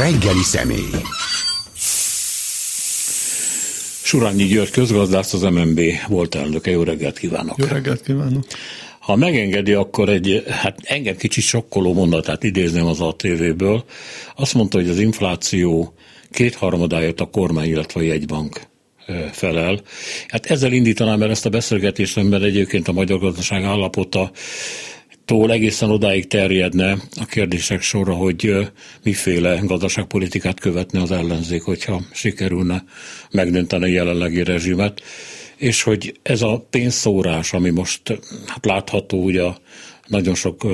Reggeli személy. Surányi György közgazdász, az MNB volt elnöke. Jó reggelt kívánok! Jó reggelt kívánok! Ha megengedi, akkor egy, hát engem kicsit sokkoló mondatát idézném az ATV-ből. Azt mondta, hogy az infláció kétharmadáját a kormány, illetve a jegybank felel. Hát ezzel indítanám el ezt a beszélgetést, mert egyébként a magyar gazdaság állapota tól egészen odáig terjedne a kérdések sora, hogy miféle gazdaságpolitikát követne az ellenzék, hogyha sikerülne megdönteni a jelenlegi rezsimet, és hogy ez a pénzszórás, ami most hát látható, ugye a nagyon sok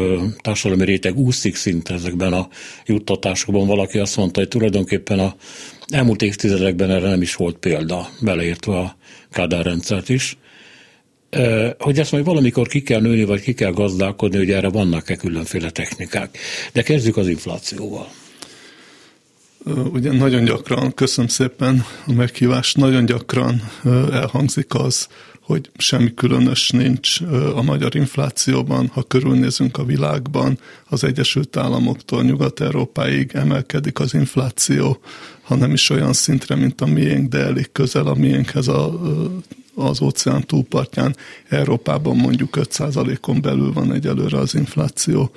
társadalmi réteg úszik szinte ezekben a juttatásokban. Valaki azt mondta, hogy tulajdonképpen a elmúlt évtizedekben erre nem is volt példa, beleértve a Kádár rendszert is hogy ezt majd valamikor ki kell nőni, vagy ki kell gazdálkodni, hogy erre vannak-e különféle technikák. De kezdjük az inflációval. Ugye nagyon gyakran, köszönöm szépen a meghívást, nagyon gyakran elhangzik az, hogy semmi különös nincs a magyar inflációban, ha körülnézünk a világban, az Egyesült Államoktól Nyugat-Európáig emelkedik az infláció, ha nem is olyan szintre, mint a miénk, de elég közel a miénkhez a, az óceán túlpartján. Európában mondjuk 5%-on belül van egyelőre az infláció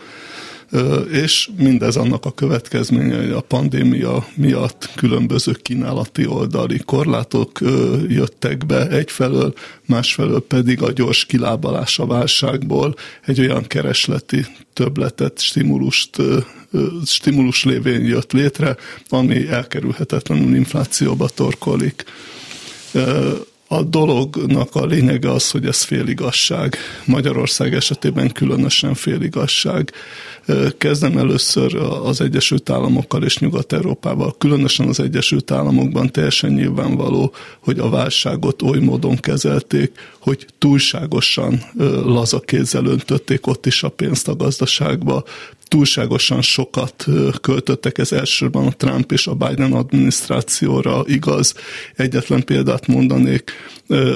és mindez annak a következménye, hogy a pandémia miatt különböző kínálati oldali korlátok jöttek be egyfelől, másfelől pedig a gyors kilábalás a válságból egy olyan keresleti többletet, stimulust stimulus lévén jött létre, ami elkerülhetetlenül inflációba torkolik. A dolognak a lényege az, hogy ez féligasság. Magyarország esetében különösen féligasság. Kezdem először az Egyesült Államokkal és Nyugat-Európával. Különösen az Egyesült Államokban teljesen nyilvánvaló, hogy a válságot oly módon kezelték, hogy túlságosan laza kézzel öntötték ott is a pénzt a gazdaságba, túlságosan sokat költöttek, ez elsősorban a Trump és a Biden adminisztrációra igaz. Egyetlen példát mondanék,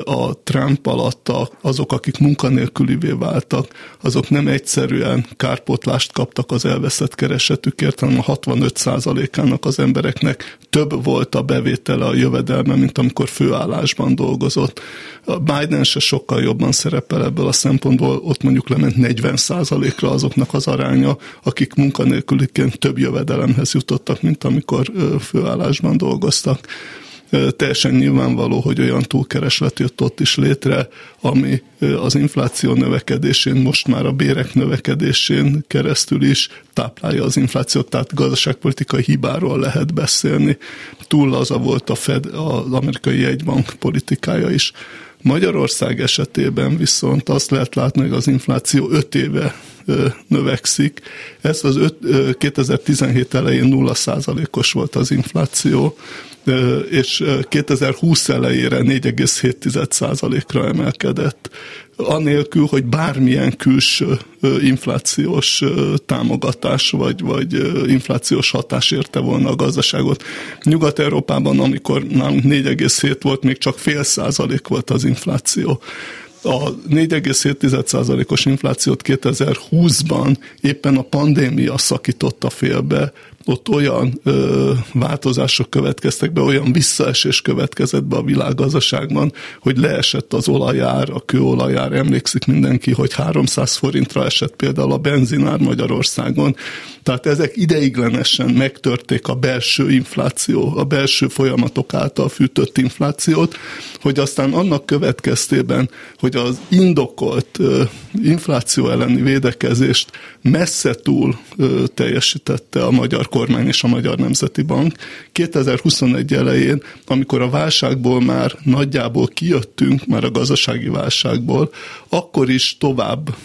a Trump alatt azok, akik munkanélkülivé váltak, azok nem egyszerűen kárpotlást kaptak az elveszett keresetükért, hanem a 65%-ának az embereknek több volt a bevétele, a jövedelme, mint amikor főállásban dolgozott. A Biden se sokkal jobban szerepel ebből a szempontból, ott mondjuk lement 40%-ra azoknak az aránya, akik munkanélküliként több jövedelemhez jutottak, mint amikor főállásban dolgoztak teljesen nyilvánvaló, hogy olyan túlkereslet jött ott is létre, ami az infláció növekedésén, most már a bérek növekedésén keresztül is táplálja az inflációt, tehát gazdaságpolitikai hibáról lehet beszélni. Túl laza volt a Fed, az amerikai jegybank politikája is. Magyarország esetében viszont azt lehet látni, hogy az infláció 5 éve növekszik. Ez az öt, 2017 elején 0 os volt az infláció, és 2020 elejére 4,7%-ra emelkedett, anélkül, hogy bármilyen külső inflációs támogatás vagy, vagy inflációs hatás érte volna a gazdaságot. Nyugat-Európában, amikor nálunk 4,7 volt, még csak fél százalék volt az infláció a 4,7%-os inflációt 2020-ban éppen a pandémia szakította félbe, ott olyan ö, változások következtek be, olyan visszaesés következett be a világgazdaságban, hogy leesett az olajár, a kőolajár, emlékszik mindenki, hogy 300 forintra esett például a benzinár Magyarországon. Tehát ezek ideiglenesen megtörték a belső infláció, a belső folyamatok által fűtött inflációt, hogy aztán annak következtében, hogy az indokolt ö, infláció elleni védekezést messze túl ö, teljesítette a magyar kormány és a Magyar Nemzeti Bank. 2021 elején, amikor a válságból már nagyjából kijöttünk, már a gazdasági válságból, akkor is tovább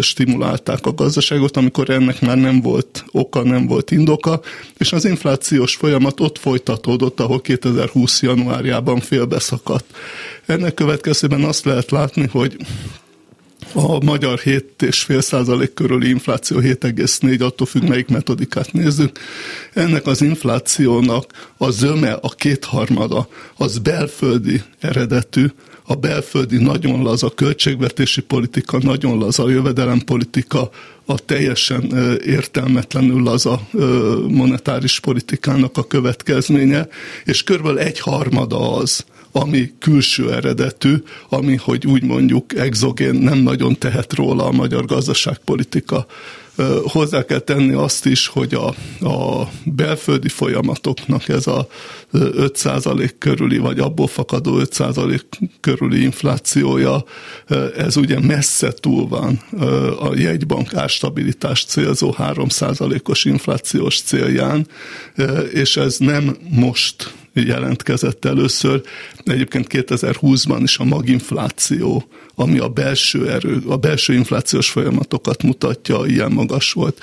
stimulálták a gazdaságot, amikor ennek már nem volt oka, nem volt indoka, és az inflációs folyamat ott folytatódott, ahol 2020 januárjában félbeszakadt. Ennek következtében azt lehet látni, hogy a magyar 7,5 százalék körüli infláció 7,4, attól függ, melyik metodikát nézzük. Ennek az inflációnak a zöme, a kétharmada, az belföldi eredetű, a belföldi nagyon laza költségvetési politika, nagyon laza jövedelempolitika, a teljesen értelmetlenül az a monetáris politikának a következménye, és körülbelül egy harmada az, ami külső eredetű, ami, hogy úgy mondjuk exogén nem nagyon tehet róla a magyar gazdaságpolitika. Hozzá kell tenni azt is, hogy a, a belföldi folyamatoknak ez a 5% körüli, vagy abból fakadó 5% körüli inflációja, ez ugye messze túl van a jegybank árstabilitás célzó 3%-os inflációs célján, és ez nem most jelentkezett először. Egyébként 2020-ban is a maginfláció, ami a belső erő, a belső inflációs folyamatokat mutatja, ilyen magas volt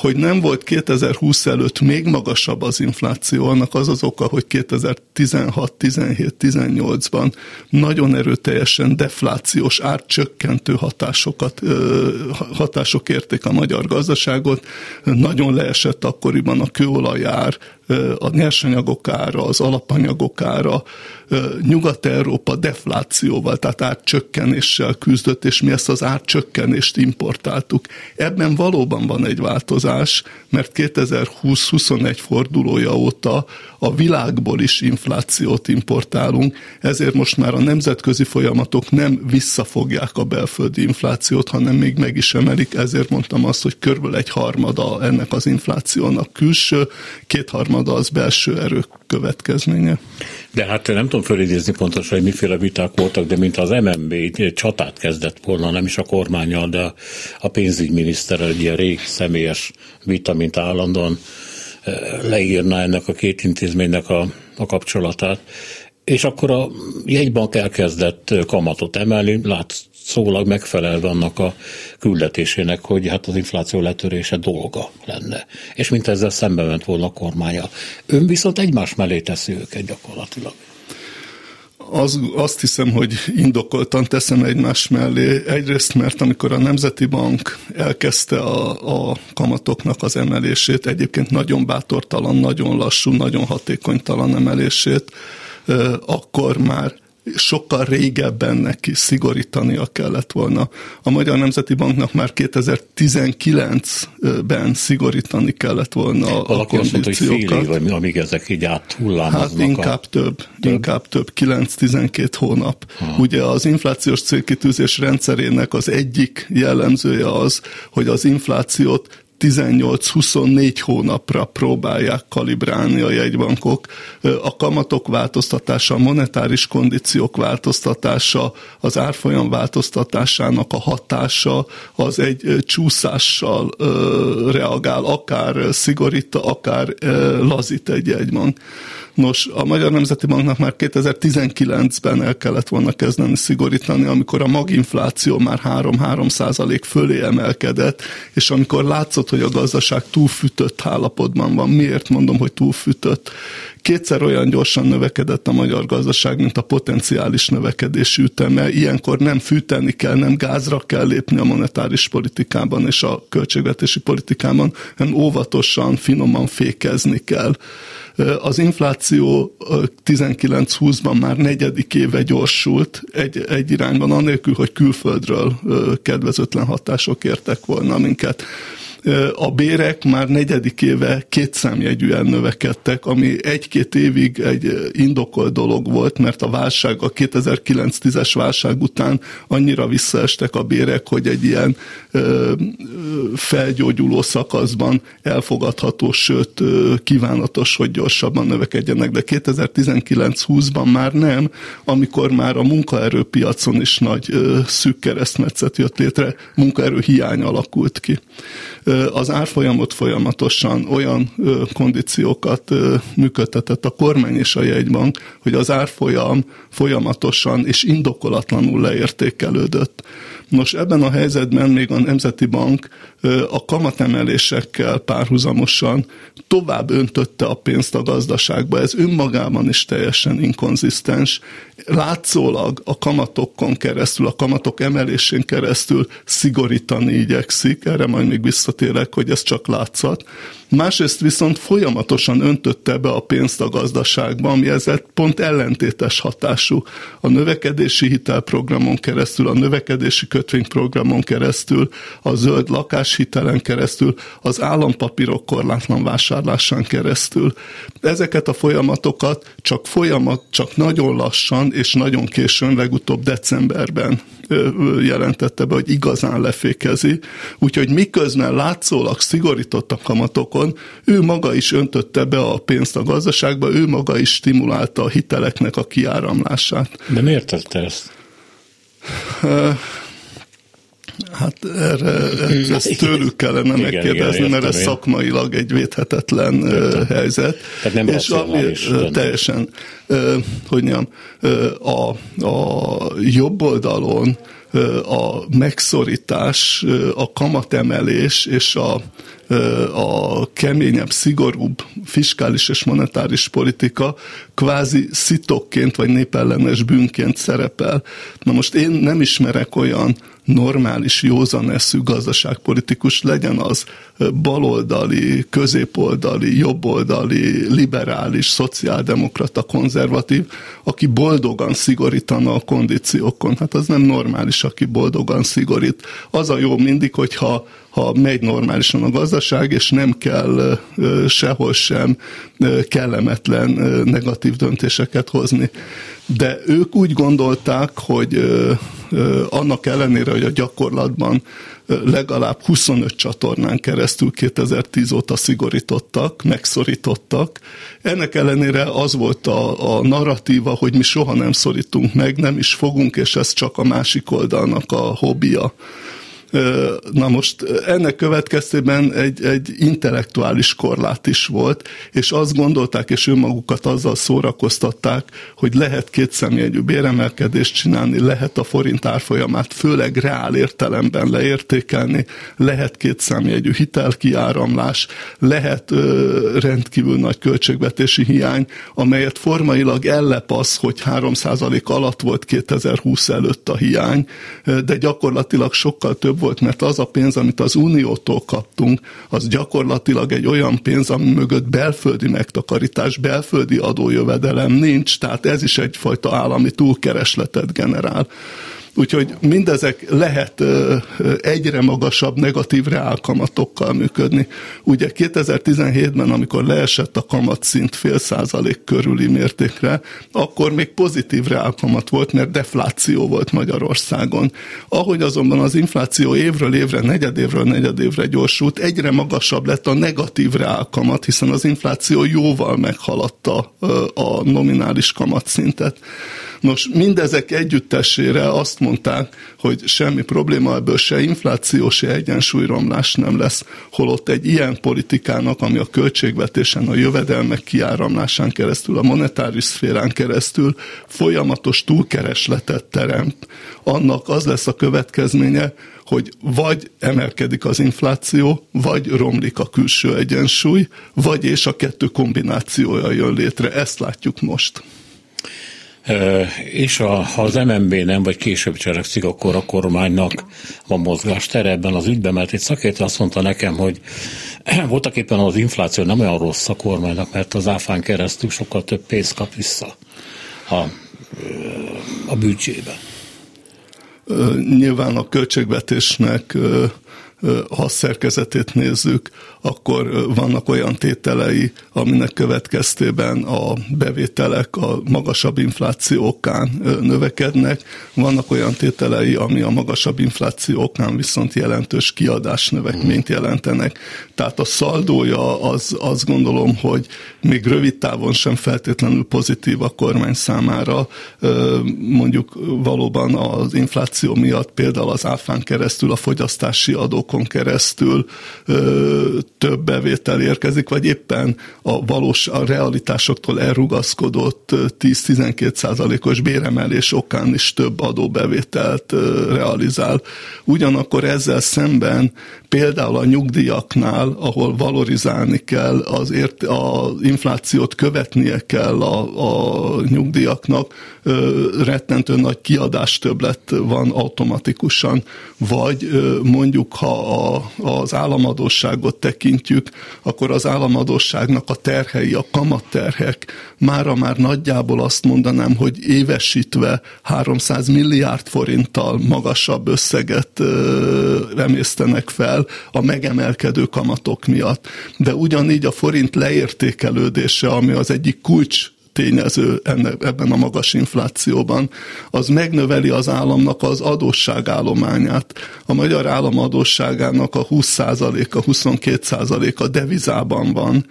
hogy nem volt 2020 előtt még magasabb az infláció, annak az az oka, hogy 2016, 17, 18-ban nagyon erőteljesen deflációs, árcsökkentő hatásokat, hatások érték a magyar gazdaságot. Nagyon leesett akkoriban a kőolajár, a nyersanyagok ára, az alapanyagok ára, Nyugat-Európa deflációval, tehát árcsökkenéssel küzdött, és mi ezt az árcsökkenést importáltuk. Ebben valóban van egy változás, mert 2020-21 fordulója óta a világból is inflációt importálunk, ezért most már a nemzetközi folyamatok nem visszafogják a belföldi inflációt, hanem még meg is emelik, ezért mondtam azt, hogy körülbelül egy harmada ennek az inflációnak külső, kétharmada az belső erők következménye. De hát nem tudom fölidézni pontosan, hogy miféle viták voltak, de mint az MNB csatát kezdett volna, nem is a kormányal, de a pénzügyminiszter egy ilyen rég személyes vita, mint állandóan eh, leírná ennek a két intézménynek a, a kapcsolatát. És akkor a jegybank elkezdett kamatot emelni, látszólag megfelelve annak a küldetésének, hogy hát az infláció letörése dolga lenne. És mint ezzel szembe ment volna a kormánya. Ön viszont egymás mellé teszi őket gyakorlatilag az, azt hiszem, hogy indokoltan teszem egymás mellé. Egyrészt, mert amikor a Nemzeti Bank elkezdte a, a kamatoknak az emelését, egyébként nagyon bátortalan, nagyon lassú, nagyon hatékonytalan emelését, akkor már sokkal régebben neki szigorítania kellett volna. A Magyar Nemzeti Banknak már 2019-ben szigorítani kellett volna Valaki a kondíciókat. Azt mondta, hogy amíg ezek így áthullámoznak. Hát inkább a... több, több, inkább több, 9-12 hónap. Ha. Ugye az inflációs célkitűzés rendszerének az egyik jellemzője az, hogy az inflációt 18-24 hónapra próbálják kalibrálni a jegybankok. A kamatok változtatása, a monetáris kondíciók változtatása, az árfolyam változtatásának a hatása az egy csúszással reagál, akár szigorít, akár lazít egy jegybank. Nos, a Magyar Nemzeti Banknak már 2019-ben el kellett volna kezdeni szigorítani, amikor a maginfláció már 3-3 százalék fölé emelkedett, és amikor látszott, hogy a gazdaság túlfűtött állapotban van. Miért mondom, hogy túlfűtött? Kétszer olyan gyorsan növekedett a magyar gazdaság, mint a potenciális növekedés üteme. Ilyenkor nem fűteni kell, nem gázra kell lépni a monetáris politikában és a költségvetési politikában, hanem óvatosan, finoman fékezni kell. Az infláció 19-20-ban már negyedik éve gyorsult egy, egy irányban, anélkül, hogy külföldről kedvezőtlen hatások értek volna minket a bérek már negyedik éve kétszámjegyűen növekedtek, ami egy-két évig egy indokolt dolog volt, mert a válság, a 2009-10-es válság után annyira visszaestek a bérek, hogy egy ilyen felgyógyuló szakaszban elfogadható, sőt kívánatos, hogy gyorsabban növekedjenek, de 2019-20-ban már nem, amikor már a munkaerőpiacon is nagy szűk keresztmetszet jött létre, munkaerő hiány alakult ki az árfolyamot folyamatosan olyan kondíciókat működtetett a kormány és a jegybank, hogy az árfolyam folyamatosan és indokolatlanul leértékelődött. Nos, ebben a helyzetben még a Nemzeti Bank a kamatemelésekkel párhuzamosan tovább öntötte a pénzt a gazdaságba. Ez önmagában is teljesen inkonzisztens. Látszólag a kamatokon keresztül, a kamatok emelésén keresztül szigorítani igyekszik, erre majd még visszatérek, hogy ez csak látszat. Másrészt viszont folyamatosan öntötte be a pénzt a gazdaságba, ami ezzel pont ellentétes hatású. A növekedési hitelprogramon keresztül, a növekedési kötvényprogramon keresztül, a zöld lakáshitelen keresztül, az állampapírok korlátlan vásárlásán keresztül. Ezeket a folyamatokat csak folyamat, csak nagyon lassan és nagyon későn, legutóbb decemberben jelentette be, hogy igazán lefékezi. Úgyhogy miközben látszólag szigorított a kamatokon, ő maga is öntötte be a pénzt a gazdaságba, ő maga is stimulálta a hiteleknek a kiáramlását. De miért tette ezt? Hát erre ezt tőlük kellene igen, megkérdezni, igen, mert ez én. szakmailag egy védhetetlen Értem. helyzet. Tehát nem és ami, teljesen, hogy mondjam, a, a jobb oldalon a megszorítás, a kamatemelés és a, a keményebb, szigorúbb fiskális és monetáris politika kvázi szitokként vagy népellenes bűnként szerepel. Na most én nem ismerek olyan normális, józaneszű gazdaságpolitikus legyen az baloldali, középoldali, jobboldali, liberális, szociáldemokrata, konzervatív, aki boldogan szigorítana a kondíciókon. Hát az nem normális, aki boldogan szigorít. Az a jó mindig, hogyha ha megy normálisan a gazdaság, és nem kell sehol sem kellemetlen negatív döntéseket hozni. De ők úgy gondolták, hogy annak ellenére, hogy a gyakorlatban legalább 25 csatornán keresztül 2010 óta szigorítottak, megszorítottak. Ennek ellenére az volt a, a narratíva, hogy mi soha nem szorítunk meg, nem is fogunk, és ez csak a másik oldalnak a hobbija. Na most ennek következtében egy, egy intellektuális korlát is volt, és azt gondolták, és önmagukat azzal szórakoztatták, hogy lehet két szemjegyű béremelkedést csinálni, lehet a forint árfolyamát főleg reál értelemben leértékelni, lehet két szemjegyű hitelkiáramlás, lehet ö, rendkívül nagy költségvetési hiány, amelyet formailag ellep az, hogy 3% alatt volt 2020 előtt a hiány, de gyakorlatilag sokkal több volt, mert az a pénz, amit az Uniótól kaptunk, az gyakorlatilag egy olyan pénz, ami mögött belföldi megtakarítás, belföldi adójövedelem nincs, tehát ez is egyfajta állami túlkeresletet generál. Úgyhogy mindezek lehet egyre magasabb negatív reálkamatokkal működni. Ugye 2017-ben, amikor leesett a kamatszint fél százalék körüli mértékre, akkor még pozitív reálkamat volt, mert defláció volt Magyarországon. Ahogy azonban az infláció évről évre, negyedévről negyedévre gyorsult, egyre magasabb lett a negatív reálkamat, hiszen az infláció jóval meghaladta a nominális kamatszintet. Nos, mindezek együttesére azt mondták, hogy semmi probléma ebből se infláció, se egyensúlyromlás nem lesz, holott egy ilyen politikának, ami a költségvetésen, a jövedelmek kiáramlásán keresztül, a monetáris szférán keresztül folyamatos túlkeresletet teremt, annak az lesz a következménye, hogy vagy emelkedik az infláció, vagy romlik a külső egyensúly, vagy és a kettő kombinációja jön létre. Ezt látjuk most és a, ha az MNB nem, vagy később cselekszik, akkor a kormánynak van mozgástere ebben az ügyben, mert egy szakértő azt mondta nekem, hogy voltak éppen az infláció nem olyan rossz a kormánynak, mert az áfán keresztül sokkal több pénzt kap vissza a, a büdzsébe. Nyilván a költségvetésnek ha szerkezetét nézzük, akkor vannak olyan tételei, aminek következtében a bevételek a magasabb inflációkán növekednek, vannak olyan tételei, ami a magasabb inflációkán viszont jelentős kiadás növekményt jelentenek. Tehát a szaldója az azt gondolom, hogy még rövid távon sem feltétlenül pozitív a kormány számára. Mondjuk valóban az infláció miatt például az áfán keresztül a fogyasztási adókon keresztül több bevétel érkezik, vagy éppen a valós, a realitásoktól elrugaszkodott 10-12 százalékos béremelés okán is több adóbevételt realizál. Ugyanakkor ezzel szemben például a nyugdíjaknál, ahol valorizálni kell, az, ért, az inflációt követnie kell a, a nyugdíjaknak, rettentő nagy kiadás többlet van automatikusan, vagy mondjuk ha a, az államadóságot tekintjük, akkor az államadóságnak a terhei, a kamatterhek mára már nagyjából azt mondanám, hogy évesítve 300 milliárd forinttal magasabb összeget remésztenek fel a megemelkedő kamatok miatt. De ugyanígy a forint leértékelődése, ami az egyik kulcs tényező enne, ebben a magas inflációban, az megnöveli az államnak az adósságállományát. A magyar állam adósságának a 20%-a, 22%-a devizában van.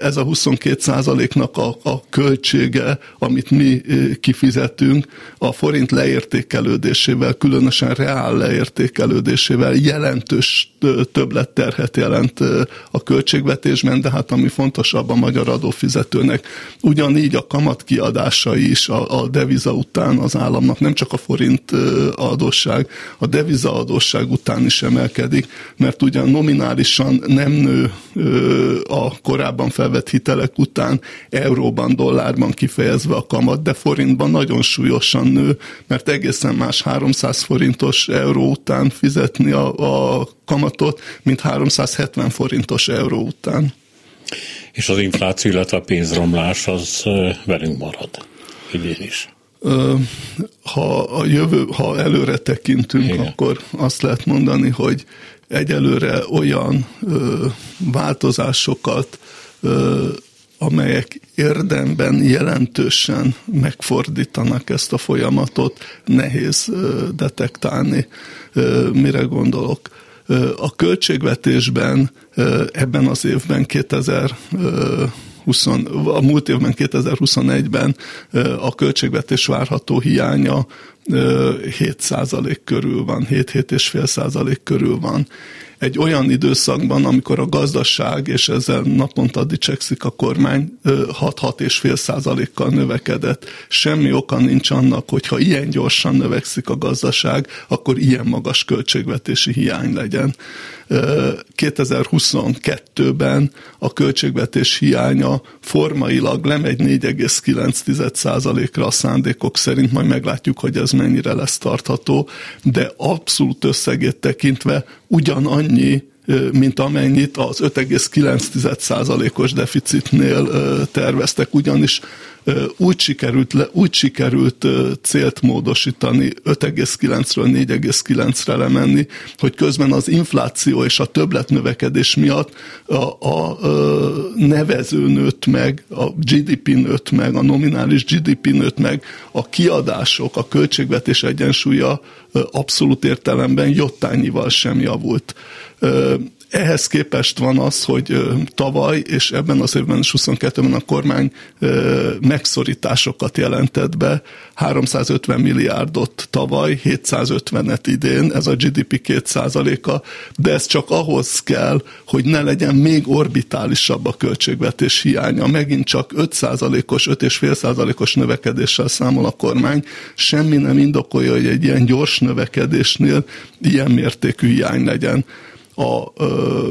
Ez a 22%-nak a, a költsége, amit mi kifizetünk, a forint leértékelődésével, különösen reál leértékelődésével jelentős többletterhet jelent a költségvetésben, de hát ami fontosabb a magyar adófizetőnek. Ugyanígy a kamat kiadásai is a, a deviza után az államnak, nem csak a forint adósság, a deviza adósság után is emelkedik, mert ugyan nominálisan nem nő a korábban felvett hitelek után euróban, dollárban kifejezve a kamat, de forintban nagyon súlyosan nő, mert egészen más 300 forintos euró után fizetni a, a kamatot, mint 370 forintos euró után és az infláció, illetve a pénzromlás az velünk marad idén is. Ha a jövő, ha előre tekintünk, Igen. akkor azt lehet mondani, hogy egyelőre olyan ö, változásokat, ö, amelyek érdemben jelentősen megfordítanak ezt a folyamatot, nehéz ö, detektálni. Ö, mire gondolok? A költségvetésben ebben az évben 2000 20, a múlt évben 2021-ben a költségvetés várható hiánya 7% körül van, 7-7,5% körül van egy olyan időszakban, amikor a gazdaság, és ezzel naponta dicsekszik a kormány, 6-6,5 százalékkal növekedett. Semmi oka nincs annak, hogyha ilyen gyorsan növekszik a gazdaság, akkor ilyen magas költségvetési hiány legyen. 2022-ben a költségvetés hiánya formailag lemegy 4,9%-ra a szándékok szerint, majd meglátjuk, hogy ez mennyire lesz tartható, de abszolút összegét tekintve ugyanannyi mint amennyit az 5,9%-os deficitnél terveztek, ugyanis úgy sikerült, le, úgy sikerült célt módosítani, 5,9-ről 4,9-re lemenni, hogy közben az infláció és a többletnövekedés miatt a, a, nevező nőtt meg, a GDP nőtt meg, a nominális GDP nőtt meg, a kiadások, a költségvetés egyensúlya abszolút értelemben jottányival sem javult ehhez képest van az, hogy tavaly, és ebben az évben is 22-ben a kormány megszorításokat jelentett be, 350 milliárdot tavaly, 750-et idén, ez a GDP 2%-a, de ez csak ahhoz kell, hogy ne legyen még orbitálisabb a költségvetés hiánya. Megint csak 5%-os, 5,5%-os növekedéssel számol a kormány, semmi nem indokolja, hogy egy ilyen gyors növekedésnél ilyen mértékű hiány legyen. A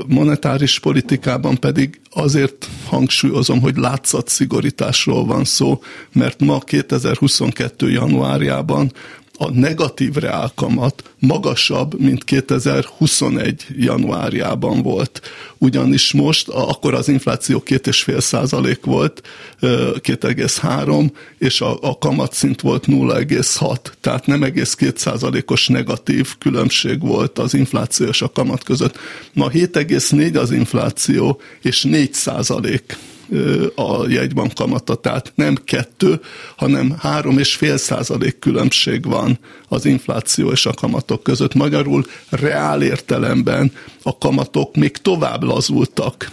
monetáris politikában pedig azért hangsúlyozom, hogy látszat szigorításról van szó, mert ma 2022. januárjában a negatív reálkamat magasabb, mint 2021 januárjában volt. Ugyanis most, akkor az infláció 2,5 százalék volt, 2,3, és a, a kamatszint volt 0,6, tehát nem egész 2 százalékos negatív különbség volt az infláció és a kamat között. Ma 7,4 az infláció, és 4 százalék a jegybank kamata, tehát nem kettő, hanem három és fél százalék különbség van az infláció és a kamatok között. Magyarul reál értelemben a kamatok még tovább lazultak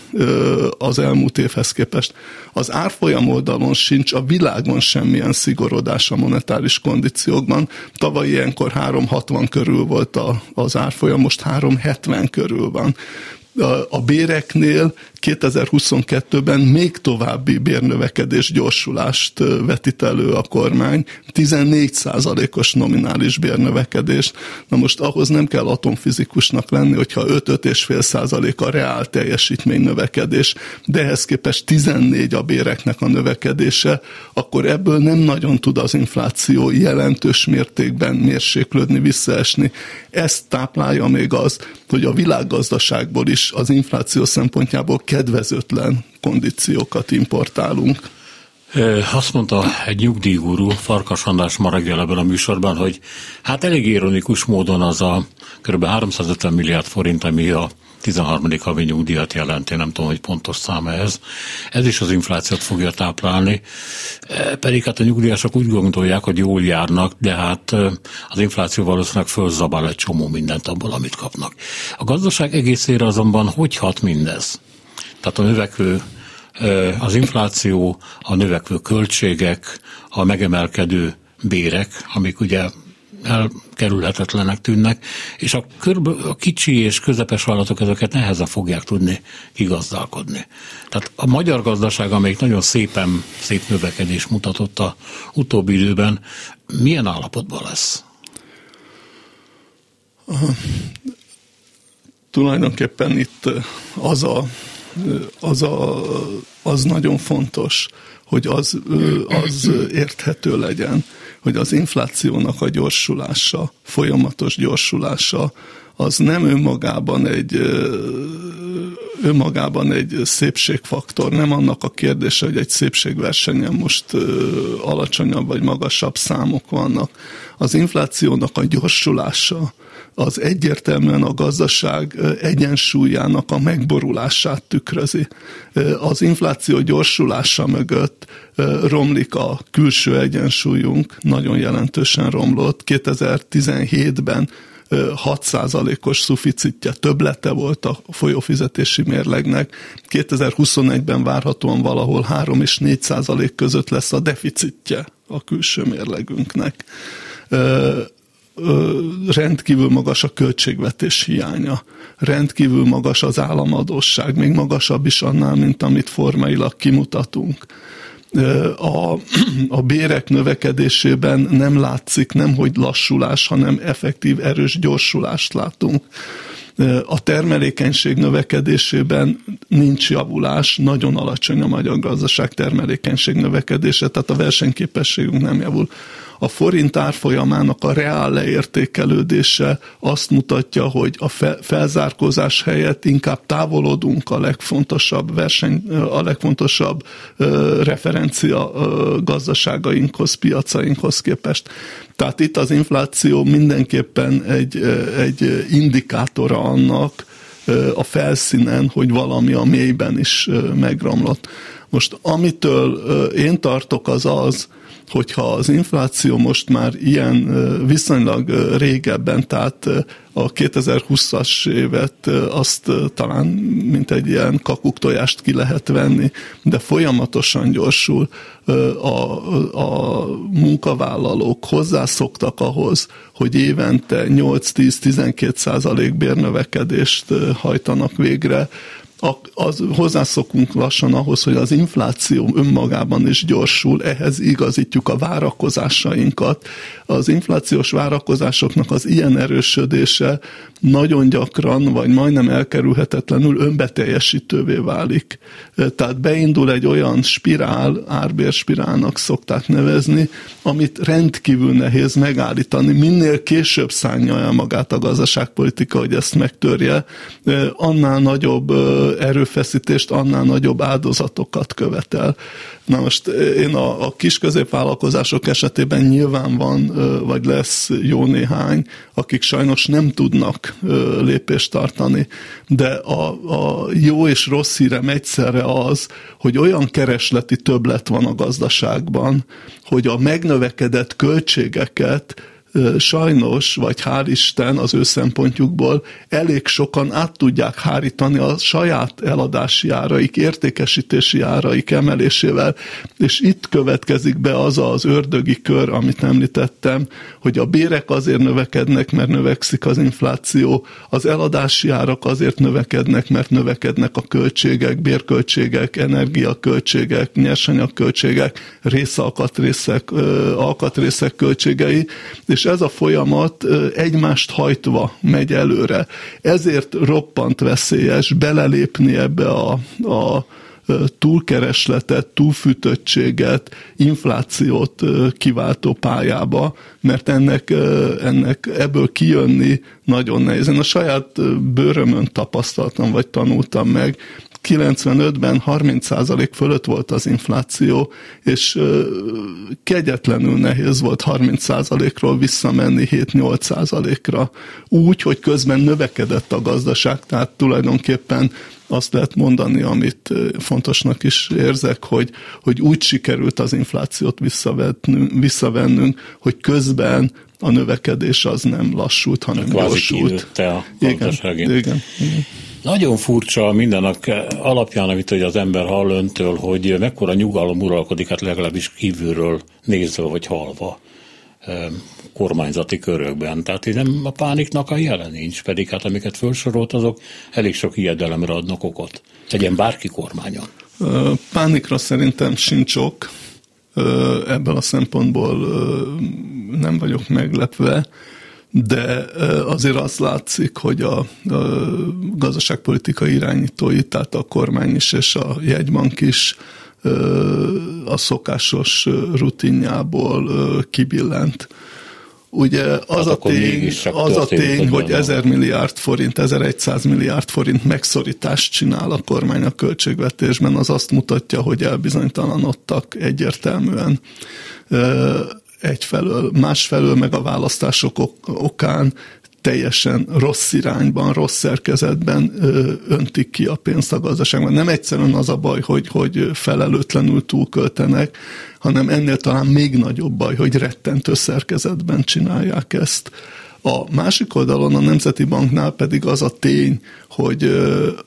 az elmúlt évhez képest. Az árfolyam oldalon sincs a világon semmilyen szigorodás a monetáris kondíciókban. Tavaly ilyenkor 360 körül volt az árfolyam, most 370 körül van a béreknél 2022-ben még további bérnövekedés gyorsulást vetít elő a kormány, 14%-os nominális bérnövekedés. Na most ahhoz nem kell atomfizikusnak lenni, hogyha 5-5,5% a reál teljesítmény növekedés, de ehhez képest 14 a béreknek a növekedése, akkor ebből nem nagyon tud az infláció jelentős mértékben mérséklődni, visszaesni. Ezt táplálja még az, hogy a világgazdaságból is az infláció szempontjából kedvezőtlen kondíciókat importálunk. Azt mondta egy nyugdíjgurú, Farkas András ma reggel ebben a műsorban, hogy hát elég ironikus módon az a kb. 350 milliárd forint, ami a 13. havi nyugdíjat jelenti, nem tudom, hogy pontos szám ez. Ez is az inflációt fogja táplálni, pedig hát a nyugdíjasok úgy gondolják, hogy jól járnak, de hát az infláció valószínűleg fölzabál egy csomó mindent abból, amit kapnak. A gazdaság egészére azonban hogy hat mindez? Tehát a növekvő az infláció, a növekvő költségek, a megemelkedő bérek, amik ugye elkerülhetetlenek tűnnek, és a, körbe, a kicsi és közepes vállalatok ezeket nehezen fogják tudni kigazdálkodni. Tehát a magyar gazdaság, amelyik nagyon szépen, szép növekedés mutatott a utóbbi időben, milyen állapotban lesz? Tulajdonképpen itt az a az, a, az nagyon fontos, hogy az, az érthető legyen, hogy az inflációnak a gyorsulása, folyamatos gyorsulása, az nem önmagában egy, önmagában egy szépségfaktor, nem annak a kérdése, hogy egy szépségversenyen most alacsonyabb vagy magasabb számok vannak. Az inflációnak a gyorsulása, az egyértelműen a gazdaság egyensúlyának a megborulását tükrözi. Az infláció gyorsulása mögött romlik a külső egyensúlyunk, nagyon jelentősen romlott. 2017-ben 6%-os szuficitje, többlete volt a folyófizetési mérlegnek. 2021-ben várhatóan valahol 3 és 4 százalék között lesz a deficitje a külső mérlegünknek rendkívül magas a költségvetés hiánya, rendkívül magas az államadóság, még magasabb is annál, mint amit formailag kimutatunk. A, a bérek növekedésében nem látszik nem hogy lassulás, hanem effektív erős gyorsulást látunk. A termelékenység növekedésében nincs javulás, nagyon alacsony a magyar gazdaság termelékenység növekedése, tehát a versenyképességünk nem javul a forint árfolyamának a reál leértékelődése azt mutatja, hogy a felzárkózás helyett inkább távolodunk a legfontosabb verseny, a legfontosabb referencia gazdaságainkhoz, piacainkhoz képest. Tehát itt az infláció mindenképpen egy, egy indikátora annak, a felszínen, hogy valami a mélyben is megromlott. Most amitől én tartok az az, hogyha az infláció most már ilyen viszonylag régebben, tehát a 2020-as évet azt talán mint egy ilyen kakuktojást ki lehet venni, de folyamatosan gyorsul. A, a munkavállalók hozzászoktak ahhoz, hogy évente 8-10-12 százalék bérnövekedést hajtanak végre, az hozzászokunk lassan ahhoz, hogy az infláció önmagában is gyorsul, ehhez igazítjuk a várakozásainkat. Az inflációs várakozásoknak az ilyen erősödése nagyon gyakran, vagy majdnem elkerülhetetlenül önbeteljesítővé válik. Tehát beindul egy olyan spirál, árbérspirálnak szokták nevezni, amit rendkívül nehéz megállítani. Minél később szánja el magát a gazdaságpolitika, hogy ezt megtörje, annál nagyobb erőfeszítést, annál nagyobb áldozatokat követel. Na most én a, a kis középvállalkozások esetében nyilván van, vagy lesz jó néhány, akik sajnos nem tudnak lépést tartani, de a, a jó és rossz hírem egyszerre az, hogy olyan keresleti többlet van a gazdaságban, hogy a megnövekedett költségeket sajnos, vagy hál' Isten az ő szempontjukból elég sokan át tudják hárítani a saját eladási áraik, értékesítési áraik emelésével, és itt következik be az az ördögi kör, amit említettem, hogy a bérek azért növekednek, mert növekszik az infláció, az eladási árak azért növekednek, mert növekednek a költségek, bérköltségek, energiaköltségek, nyersanyagköltségek, részalkatrészek, alkatrészek költségei, és ez a folyamat egymást hajtva megy előre. Ezért roppant veszélyes belelépni ebbe a, a túlkeresletet, túlfűtöttséget, inflációt kiváltó pályába, mert ennek, ennek ebből kijönni nagyon nehéz. Én a saját bőrömön tapasztaltam, vagy tanultam meg, 95-ben 30% fölött volt az infláció, és kegyetlenül nehéz volt 30%-ról visszamenni 7-8%-ra. Úgy, hogy közben növekedett a gazdaság, tehát tulajdonképpen azt lehet mondani, amit fontosnak is érzek, hogy, hogy úgy sikerült az inflációt visszavennünk, hogy közben a növekedés az nem lassult, hanem gyorsult. a igen, igen, igen. Nagyon furcsa mindennek alapján, amit hogy az ember hall öntől, hogy mekkora nyugalom uralkodik, hát legalábbis kívülről nézve vagy halva kormányzati körökben. Tehát nem a pániknak a jelen nincs, pedig hát amiket felsorolt, azok elég sok ijedelemre adnak okot. Legyen bárki kormányon. Pánikra szerintem sincs ok. Ebből a szempontból nem vagyok meglepve de azért az látszik, hogy a, a gazdaságpolitikai irányítói, tehát a kormány is és a jegybank is a szokásos rutinjából kibillent. Ugye az hát a tény, az a tény hogy 1000 milliárd forint, 1100 milliárd forint megszorítást csinál a kormány a költségvetésben, az azt mutatja, hogy elbizonytalanodtak egyértelműen egyfelől, másfelől meg a választások okán teljesen rossz irányban, rossz szerkezetben öntik ki a pénzt a gazdaságban. Nem egyszerűen az a baj, hogy, hogy felelőtlenül túlköltenek, hanem ennél talán még nagyobb baj, hogy rettentő szerkezetben csinálják ezt. A másik oldalon a Nemzeti Banknál pedig az a tény, hogy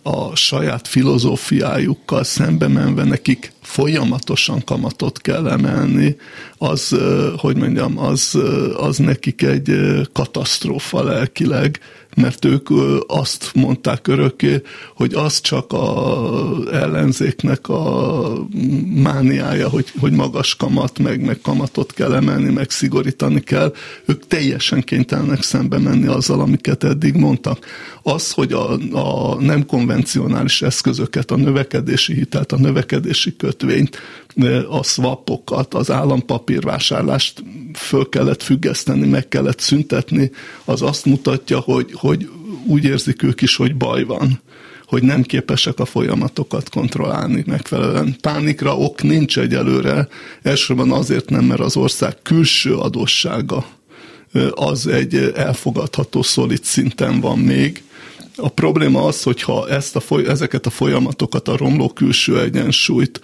a saját filozófiájukkal szembe menve nekik folyamatosan kamatot kell emelni, az, hogy mondjam, az, az nekik egy katasztrófa lelkileg, mert ők azt mondták örökké, hogy az csak a ellenzéknek a mániája, hogy, hogy magas kamat, meg, meg kamatot kell emelni, meg szigorítani kell. Ők teljesen kénytelenek szembe menni azzal, amiket eddig mondtak. Az, hogy a, a nem konvencionális eszközöket, a növekedési hitelt, a növekedési kötvényt, a swapokat, az állampapírvásárlást föl kellett függeszteni, meg kellett szüntetni, az azt mutatja, hogy, hogy úgy érzik ők is, hogy baj van hogy nem képesek a folyamatokat kontrollálni megfelelően. Pánikra ok nincs egyelőre, elsősorban azért nem, mert az ország külső adóssága az egy elfogadható szolid szinten van még, a probléma az, hogyha ezt a foly- ezeket a folyamatokat, a romló külső egyensúlyt,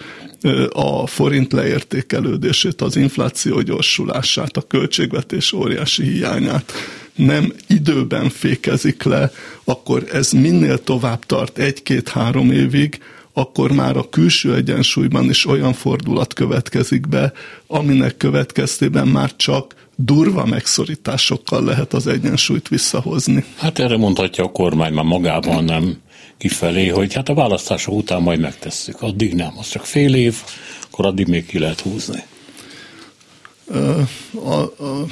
a forint leértékelődését, az infláció gyorsulását, a költségvetés óriási hiányát nem időben fékezik le, akkor ez minél tovább tart, egy-két-három évig, akkor már a külső egyensúlyban is olyan fordulat következik be, aminek következtében már csak durva megszorításokkal lehet az egyensúlyt visszahozni. Hát erre mondhatja a kormány már magában, nem kifelé, hogy hát a választások után majd megtesszük. Addig nem, az csak fél év, akkor addig még ki lehet húzni. A, a,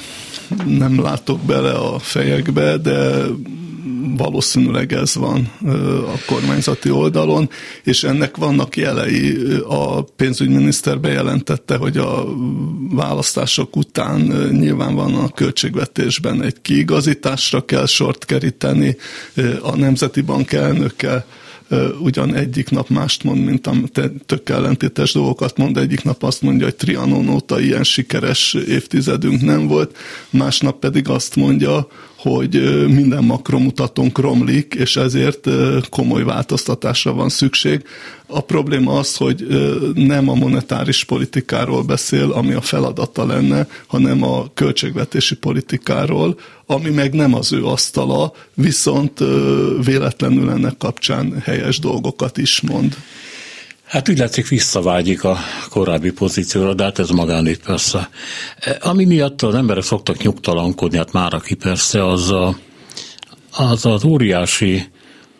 nem látok bele a fejekbe, de valószínűleg ez van a kormányzati oldalon, és ennek vannak jelei. A pénzügyminiszter bejelentette, hogy a választások után nyilván van a költségvetésben egy kiigazításra kell sort keríteni. A Nemzeti Bank elnöke ugyan egyik nap mást mond, mint a tök ellentétes dolgokat mond, egyik nap azt mondja, hogy Trianon óta ilyen sikeres évtizedünk nem volt, másnap pedig azt mondja, hogy minden makromutatónk romlik, és ezért komoly változtatásra van szükség. A probléma az, hogy nem a monetáris politikáról beszél, ami a feladata lenne, hanem a költségvetési politikáról, ami meg nem az ő asztala, viszont véletlenül ennek kapcsán helyes dolgokat is mond. Hát úgy látszik visszavágyik a korábbi pozícióra, de hát ez magánít persze. E, ami miatt az emberek szoktak nyugtalankodni, hát már aki persze, az a, az, az óriási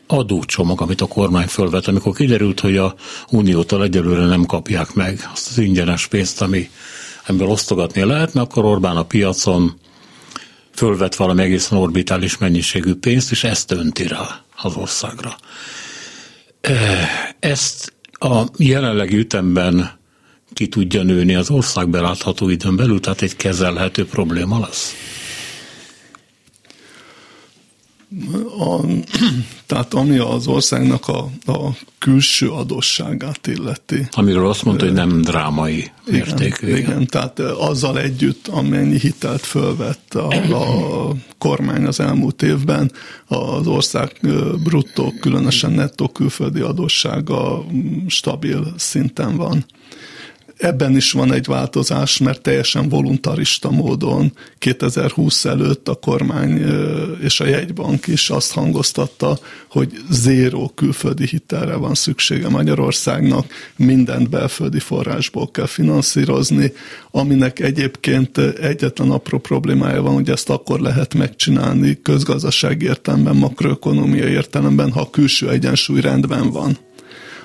adócsomag, amit a kormány fölvet, amikor kiderült, hogy a uniótól egyelőre nem kapják meg azt az ingyenes pénzt, ami, amiből osztogatni lehetne, akkor Orbán a piacon fölvet valami egészen orbitális mennyiségű pénzt, és ezt önti rá az országra. E, ezt a jelenlegi ütemben ki tudja nőni az ország belátható időn belül, tehát egy kezelhető probléma lesz? A, tehát ami az országnak a, a külső adósságát illeti. Amiről azt mondta, hogy nem drámai értékű. Igen, igen, tehát azzal együtt, amennyi hitelt fölvett a, a kormány az elmúlt évben, az ország bruttó, különösen nettó külföldi adóssága stabil szinten van. Ebben is van egy változás, mert teljesen voluntarista módon 2020 előtt a kormány és a jegybank is azt hangoztatta, hogy zéró külföldi hitelre van szüksége Magyarországnak, mindent belföldi forrásból kell finanszírozni, aminek egyébként egyetlen apró problémája van, hogy ezt akkor lehet megcsinálni közgazdaság értelemben, makroökonomia értelemben, ha a külső egyensúly rendben van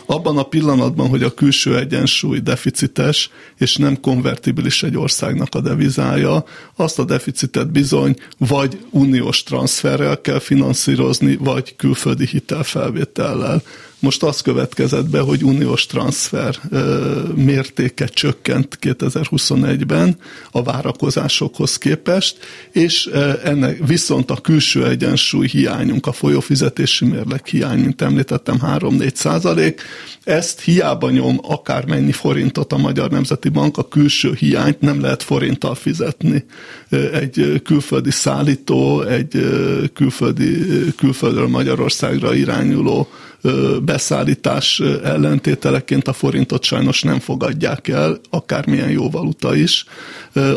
abban a pillanatban, hogy a külső egyensúly deficites, és nem konvertibilis egy országnak a devizája, azt a deficitet bizony vagy uniós transferrel kell finanszírozni, vagy külföldi hitelfelvétellel. Most az következett be, hogy uniós transfer mértéke csökkent 2021-ben a várakozásokhoz képest, és ennek viszont a külső egyensúly hiányunk, a folyófizetési mérleg hiány, mint említettem, 3-4 százalék. Ezt hiába nyom akármennyi forintot a Magyar Nemzeti Bank, a külső hiányt nem lehet forinttal fizetni. Egy külföldi szállító, egy külföldi, külföldről Magyarországra irányuló beszállítás ellentételeként a forintot sajnos nem fogadják el, akármilyen jó valuta is.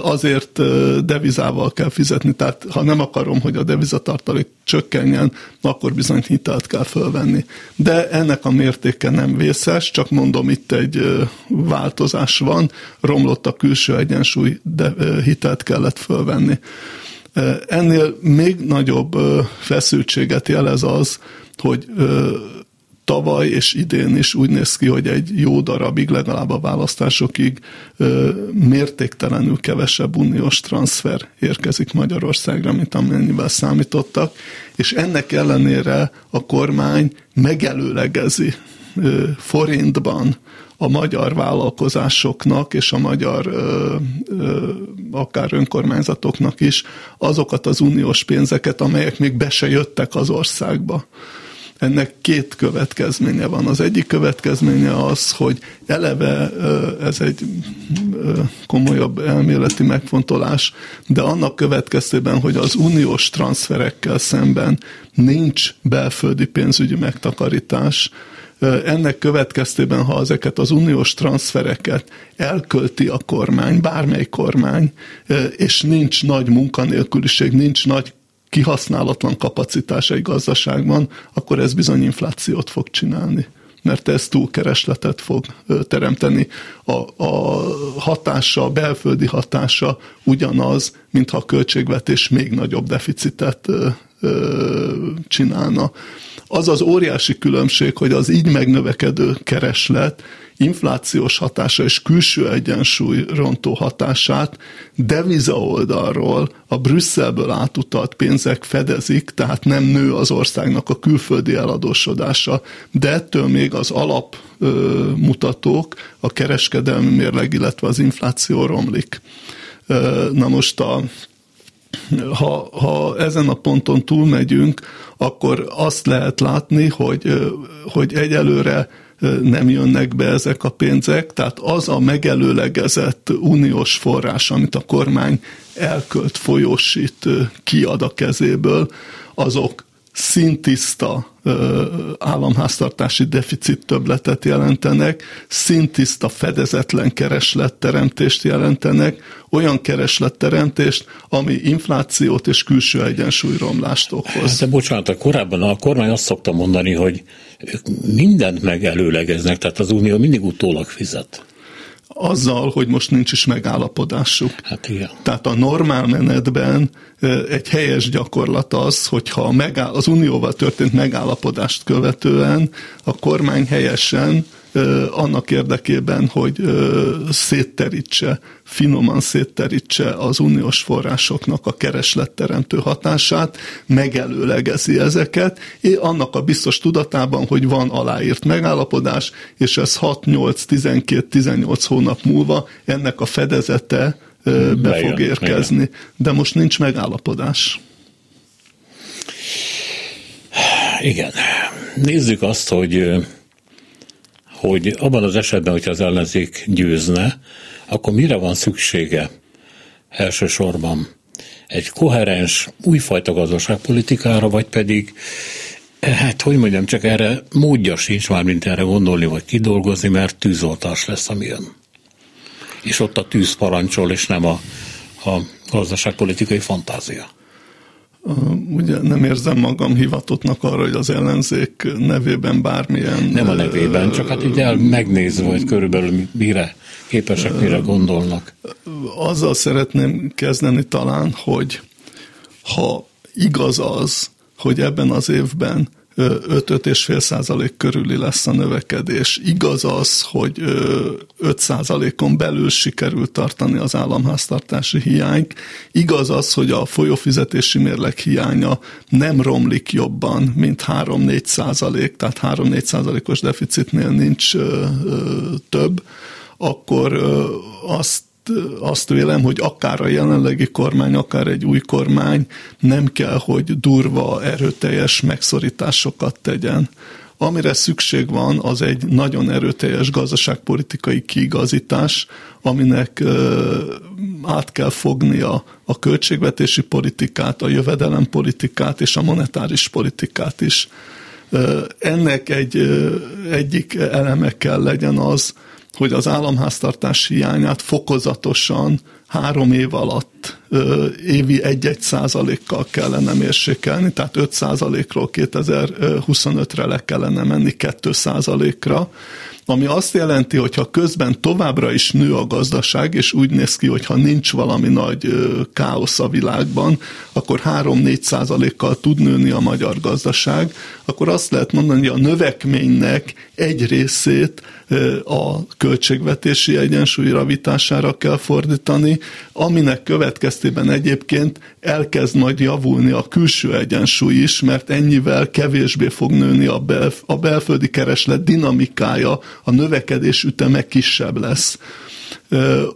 Azért devizával kell fizetni, tehát ha nem akarom, hogy a devizatartalék csökkenjen, akkor bizony hitelt kell fölvenni. De ennek a mértéke nem vészes, csak mondom, itt egy változás van, romlott a külső egyensúly, de hitelt kellett fölvenni. Ennél még nagyobb feszültséget jelez az, hogy tavaly és idén is úgy néz ki, hogy egy jó darabig, legalább a választásokig mértéktelenül kevesebb uniós transfer érkezik Magyarországra, mint amennyivel számítottak, és ennek ellenére a kormány megelőlegezi forintban a magyar vállalkozásoknak és a magyar ö, ö, akár önkormányzatoknak is azokat az uniós pénzeket, amelyek még be se jöttek az országba ennek két következménye van. Az egyik következménye az, hogy eleve ez egy komolyabb elméleti megfontolás, de annak következtében, hogy az uniós transferekkel szemben nincs belföldi pénzügyi megtakarítás, ennek következtében, ha ezeket az uniós transfereket elkölti a kormány, bármely kormány, és nincs nagy munkanélküliség, nincs nagy kihasználatlan kapacitása egy gazdaságban, akkor ez bizony inflációt fog csinálni mert ez túlkeresletet fog teremteni. A, a hatása, a belföldi hatása ugyanaz, mintha a költségvetés még nagyobb deficitet csinálna. Az az óriási különbség, hogy az így megnövekedő kereslet inflációs hatása és külső egyensúly rontó hatását deviza oldalról a Brüsszelből átutalt pénzek fedezik, tehát nem nő az országnak a külföldi eladósodása, de ettől még az alap mutatók, a kereskedelmi mérleg, illetve az infláció romlik. Na most a ha, ha ezen a ponton túlmegyünk, akkor azt lehet látni, hogy, hogy egyelőre nem jönnek be ezek a pénzek, tehát az a megelőlegezett uniós forrás, amit a kormány elkölt, folyósít, kiad a kezéből, azok szintiszta államháztartási deficit többletet jelentenek, szintiszta fedezetlen keresletteremtést jelentenek, olyan keresletteremtést, ami inflációt és külső egyensúlyromlást okoz. De bocsánat, korábban a kormány azt szokta mondani, hogy mindent megelőlegeznek, tehát az Unió mindig utólag fizet azzal, hogy most nincs is megállapodásuk. Hát igen. Tehát a normál menetben egy helyes gyakorlat az, hogyha az unióval történt megállapodást követően a kormány helyesen annak érdekében, hogy szétterítse, finoman szétterítse az uniós forrásoknak a keresletteremtő hatását, megelőlegezi ezeket, és annak a biztos tudatában, hogy van aláírt megállapodás, és ez 6, 8, 12, 18 hónap múlva ennek a fedezete be Bejön, fog érkezni. Igen. De most nincs megállapodás. Igen. Nézzük azt, hogy hogy abban az esetben, hogyha az ellenzék győzne, akkor mire van szüksége elsősorban? Egy koherens, újfajta gazdaságpolitikára, vagy pedig Hát, hogy mondjam, csak erre módja sincs már, mint erre gondolni, vagy kidolgozni, mert tűzoltás lesz, ami jön. És ott a tűz parancsol, és nem a, a gazdaságpolitikai fantázia. Ugye nem érzem magam hivatottnak arra, hogy az ellenzék nevében bármilyen... Nem a nevében, csak hát így el megnézve, hogy körülbelül mire képesek, mire gondolnak. Azzal szeretném kezdeni talán, hogy ha igaz az, hogy ebben az évben 5-5,5 százalék körüli lesz a növekedés. Igaz az, hogy 5 százalékon belül sikerült tartani az államháztartási hiányt. Igaz az, hogy a folyófizetési mérleg hiánya nem romlik jobban, mint 3-4 százalék, tehát 3-4 százalékos deficitnél nincs több, akkor azt azt vélem, hogy akár a jelenlegi kormány, akár egy új kormány nem kell, hogy durva, erőteljes megszorításokat tegyen. Amire szükség van, az egy nagyon erőteljes gazdaságpolitikai kiigazítás, aminek át kell fognia a költségvetési politikát, a jövedelempolitikát és a monetáris politikát is. Ennek egy, egyik eleme kell legyen az, hogy az államháztartás hiányát fokozatosan három év alatt évi egy-egy százalékkal kellene mérsékelni, tehát 5 százalékról 2025-re le kellene menni 2 százalékra, ami azt jelenti, hogy ha közben továbbra is nő a gazdaság, és úgy néz ki, hogy ha nincs valami nagy káosz a világban, akkor 3-4 százalékkal tud nőni a magyar gazdaság, akkor azt lehet mondani, hogy a növekménynek egy részét a költségvetési egyensúly javítására kell fordítani, aminek következtében egyébként elkezd majd javulni a külső egyensúly is, mert ennyivel kevésbé fog nőni a, belf- a belföldi kereslet dinamikája, a növekedés üteme kisebb lesz.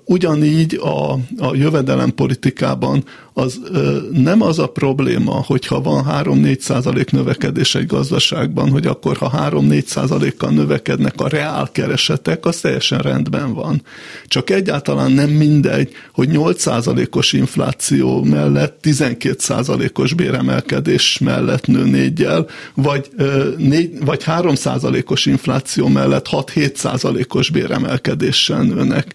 Ugyanígy a, a jövedelempolitikában az nem az a probléma, hogyha van 3-4 százalék növekedés egy gazdaságban, hogy akkor ha 3-4 százalékkal növekednek a reálkeresetek, az teljesen rendben van. Csak egyáltalán nem mindegy, hogy 8 százalékos infláció mellett 12 százalékos béremelkedés mellett nő négyel, vagy, vagy 3 százalékos infláció mellett 6-7 százalékos béremelkedéssel nőnek.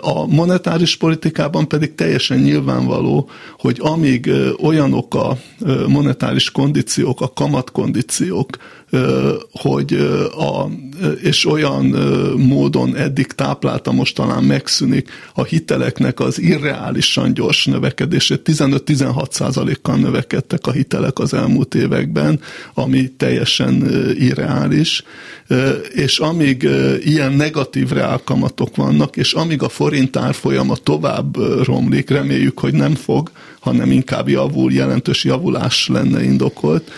A monetáris politikában pedig teljesen nyilvánvaló, hogy amíg olyanok a monetáris kondíciók, a kamatkondíciók, hogy a, és olyan módon eddig táplálta, most talán megszűnik a hiteleknek az irreálisan gyors növekedését. 15-16 százalékkal növekedtek a hitelek az elmúlt években, ami teljesen irreális, és amíg ilyen negatív reálkamatok vannak, és amíg a forint árfolyama tovább romlik, reméljük, hogy nem fog, hanem inkább javul, jelentős javulás lenne indokolt,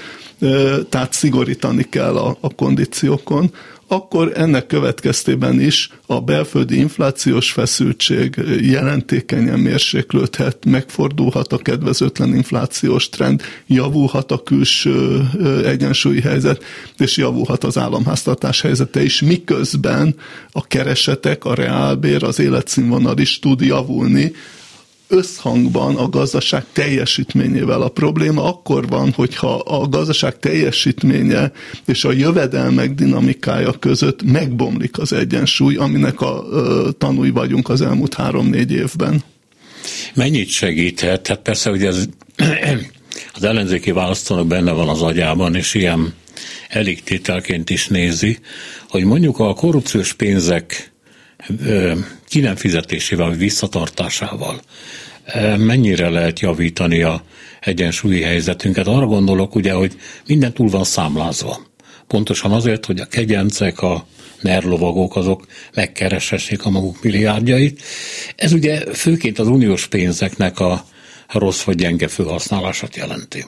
tehát szigorítani kell a, a kondíciókon, akkor ennek következtében is a belföldi inflációs feszültség jelentékenyen mérséklődhet, megfordulhat a kedvezőtlen inflációs trend, javulhat a külső egyensúlyi helyzet, és javulhat az államháztartás helyzete is, miközben a keresetek, a reálbér, az életszínvonal is tud javulni, összhangban a gazdaság teljesítményével. A probléma akkor van, hogyha a gazdaság teljesítménye és a jövedelmek dinamikája között megbomlik az egyensúly, aminek a tanúi vagyunk az elmúlt három-négy évben. Mennyit segíthet? Hát persze, hogy ez az ellenzéki választónak benne van az agyában, és ilyen elégtételként is nézi, hogy mondjuk a korrupciós pénzek ki visszatartásával mennyire lehet javítani a egyensúlyi helyzetünket. Arra gondolok ugye, hogy minden túl van számlázva. Pontosan azért, hogy a kegyencek, a nerlovagok, azok megkereshessék a maguk milliárdjait. Ez ugye főként az uniós pénzeknek a rossz vagy gyenge felhasználását jelenti.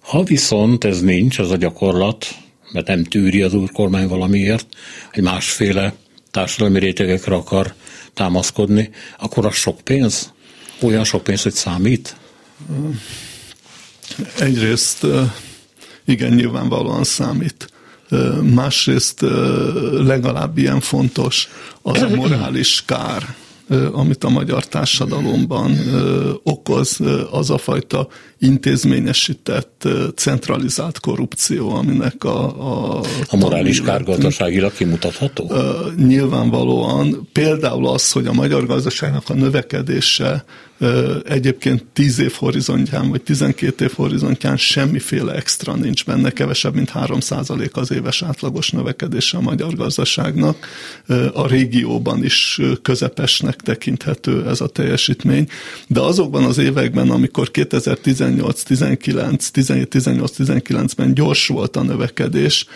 Ha viszont ez nincs, az a gyakorlat, mert nem tűri az úr kormány valamiért, egy másféle társadalmi rétegekre akar támaszkodni, akkor az sok pénz, olyan sok pénz, hogy számít? Egyrészt igen, nyilvánvalóan számít. Másrészt legalább ilyen fontos az a morális kár, amit a magyar társadalomban okoz az a fajta intézményesített, centralizált korrupció, aminek a... A, a morális kár gazdaságilag kimutatható? Nyilvánvalóan például az, hogy a magyar gazdaságnak a növekedése Egyébként 10 év horizontján, vagy 12 év horizontján semmiféle extra nincs benne, kevesebb, mint 3 az éves átlagos növekedése a magyar gazdaságnak. A régióban is közepesnek tekinthető ez a teljesítmény, de azokban az években, amikor 2018, 19, 17, 18, 19-ben gyors volt a növekedés,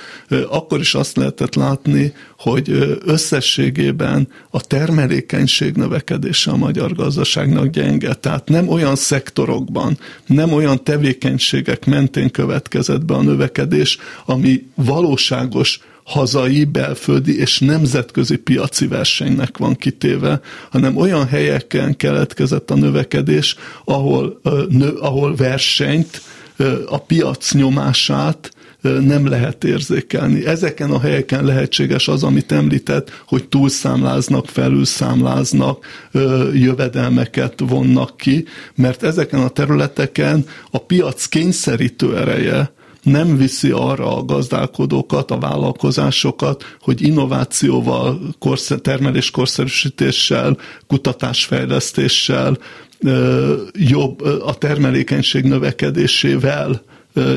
akkor is azt lehetett látni, hogy összességében a termelékenység növekedése a magyar gazdaságnak gyenge. Tehát nem olyan szektorokban, nem olyan tevékenységek mentén következett be a növekedés, ami valóságos hazai, belföldi és nemzetközi piaci versenynek van kitéve, hanem olyan helyeken keletkezett a növekedés, ahol, nö, ahol versenyt, a piac nyomását, nem lehet érzékelni. Ezeken a helyeken lehetséges az, amit említett, hogy túlszámláznak, felülszámláznak, jövedelmeket vonnak ki, mert ezeken a területeken a piac kényszerítő ereje, nem viszi arra a gazdálkodókat, a vállalkozásokat, hogy innovációval, termelés korszerűsítéssel, kutatásfejlesztéssel, jobb a termelékenység növekedésével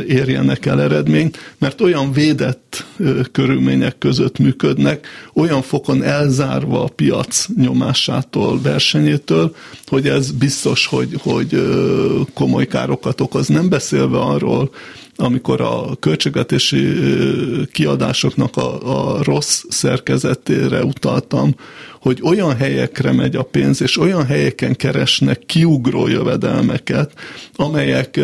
érjenek el eredményt, mert olyan védett körülmények között működnek, olyan fokon elzárva a piac nyomásától, versenyétől, hogy ez biztos, hogy, hogy komoly károkat okoz. Nem beszélve arról, amikor a költségvetési kiadásoknak a, a rossz szerkezetére utaltam, hogy olyan helyekre megy a pénz, és olyan helyeken keresnek kiugró jövedelmeket, amelyek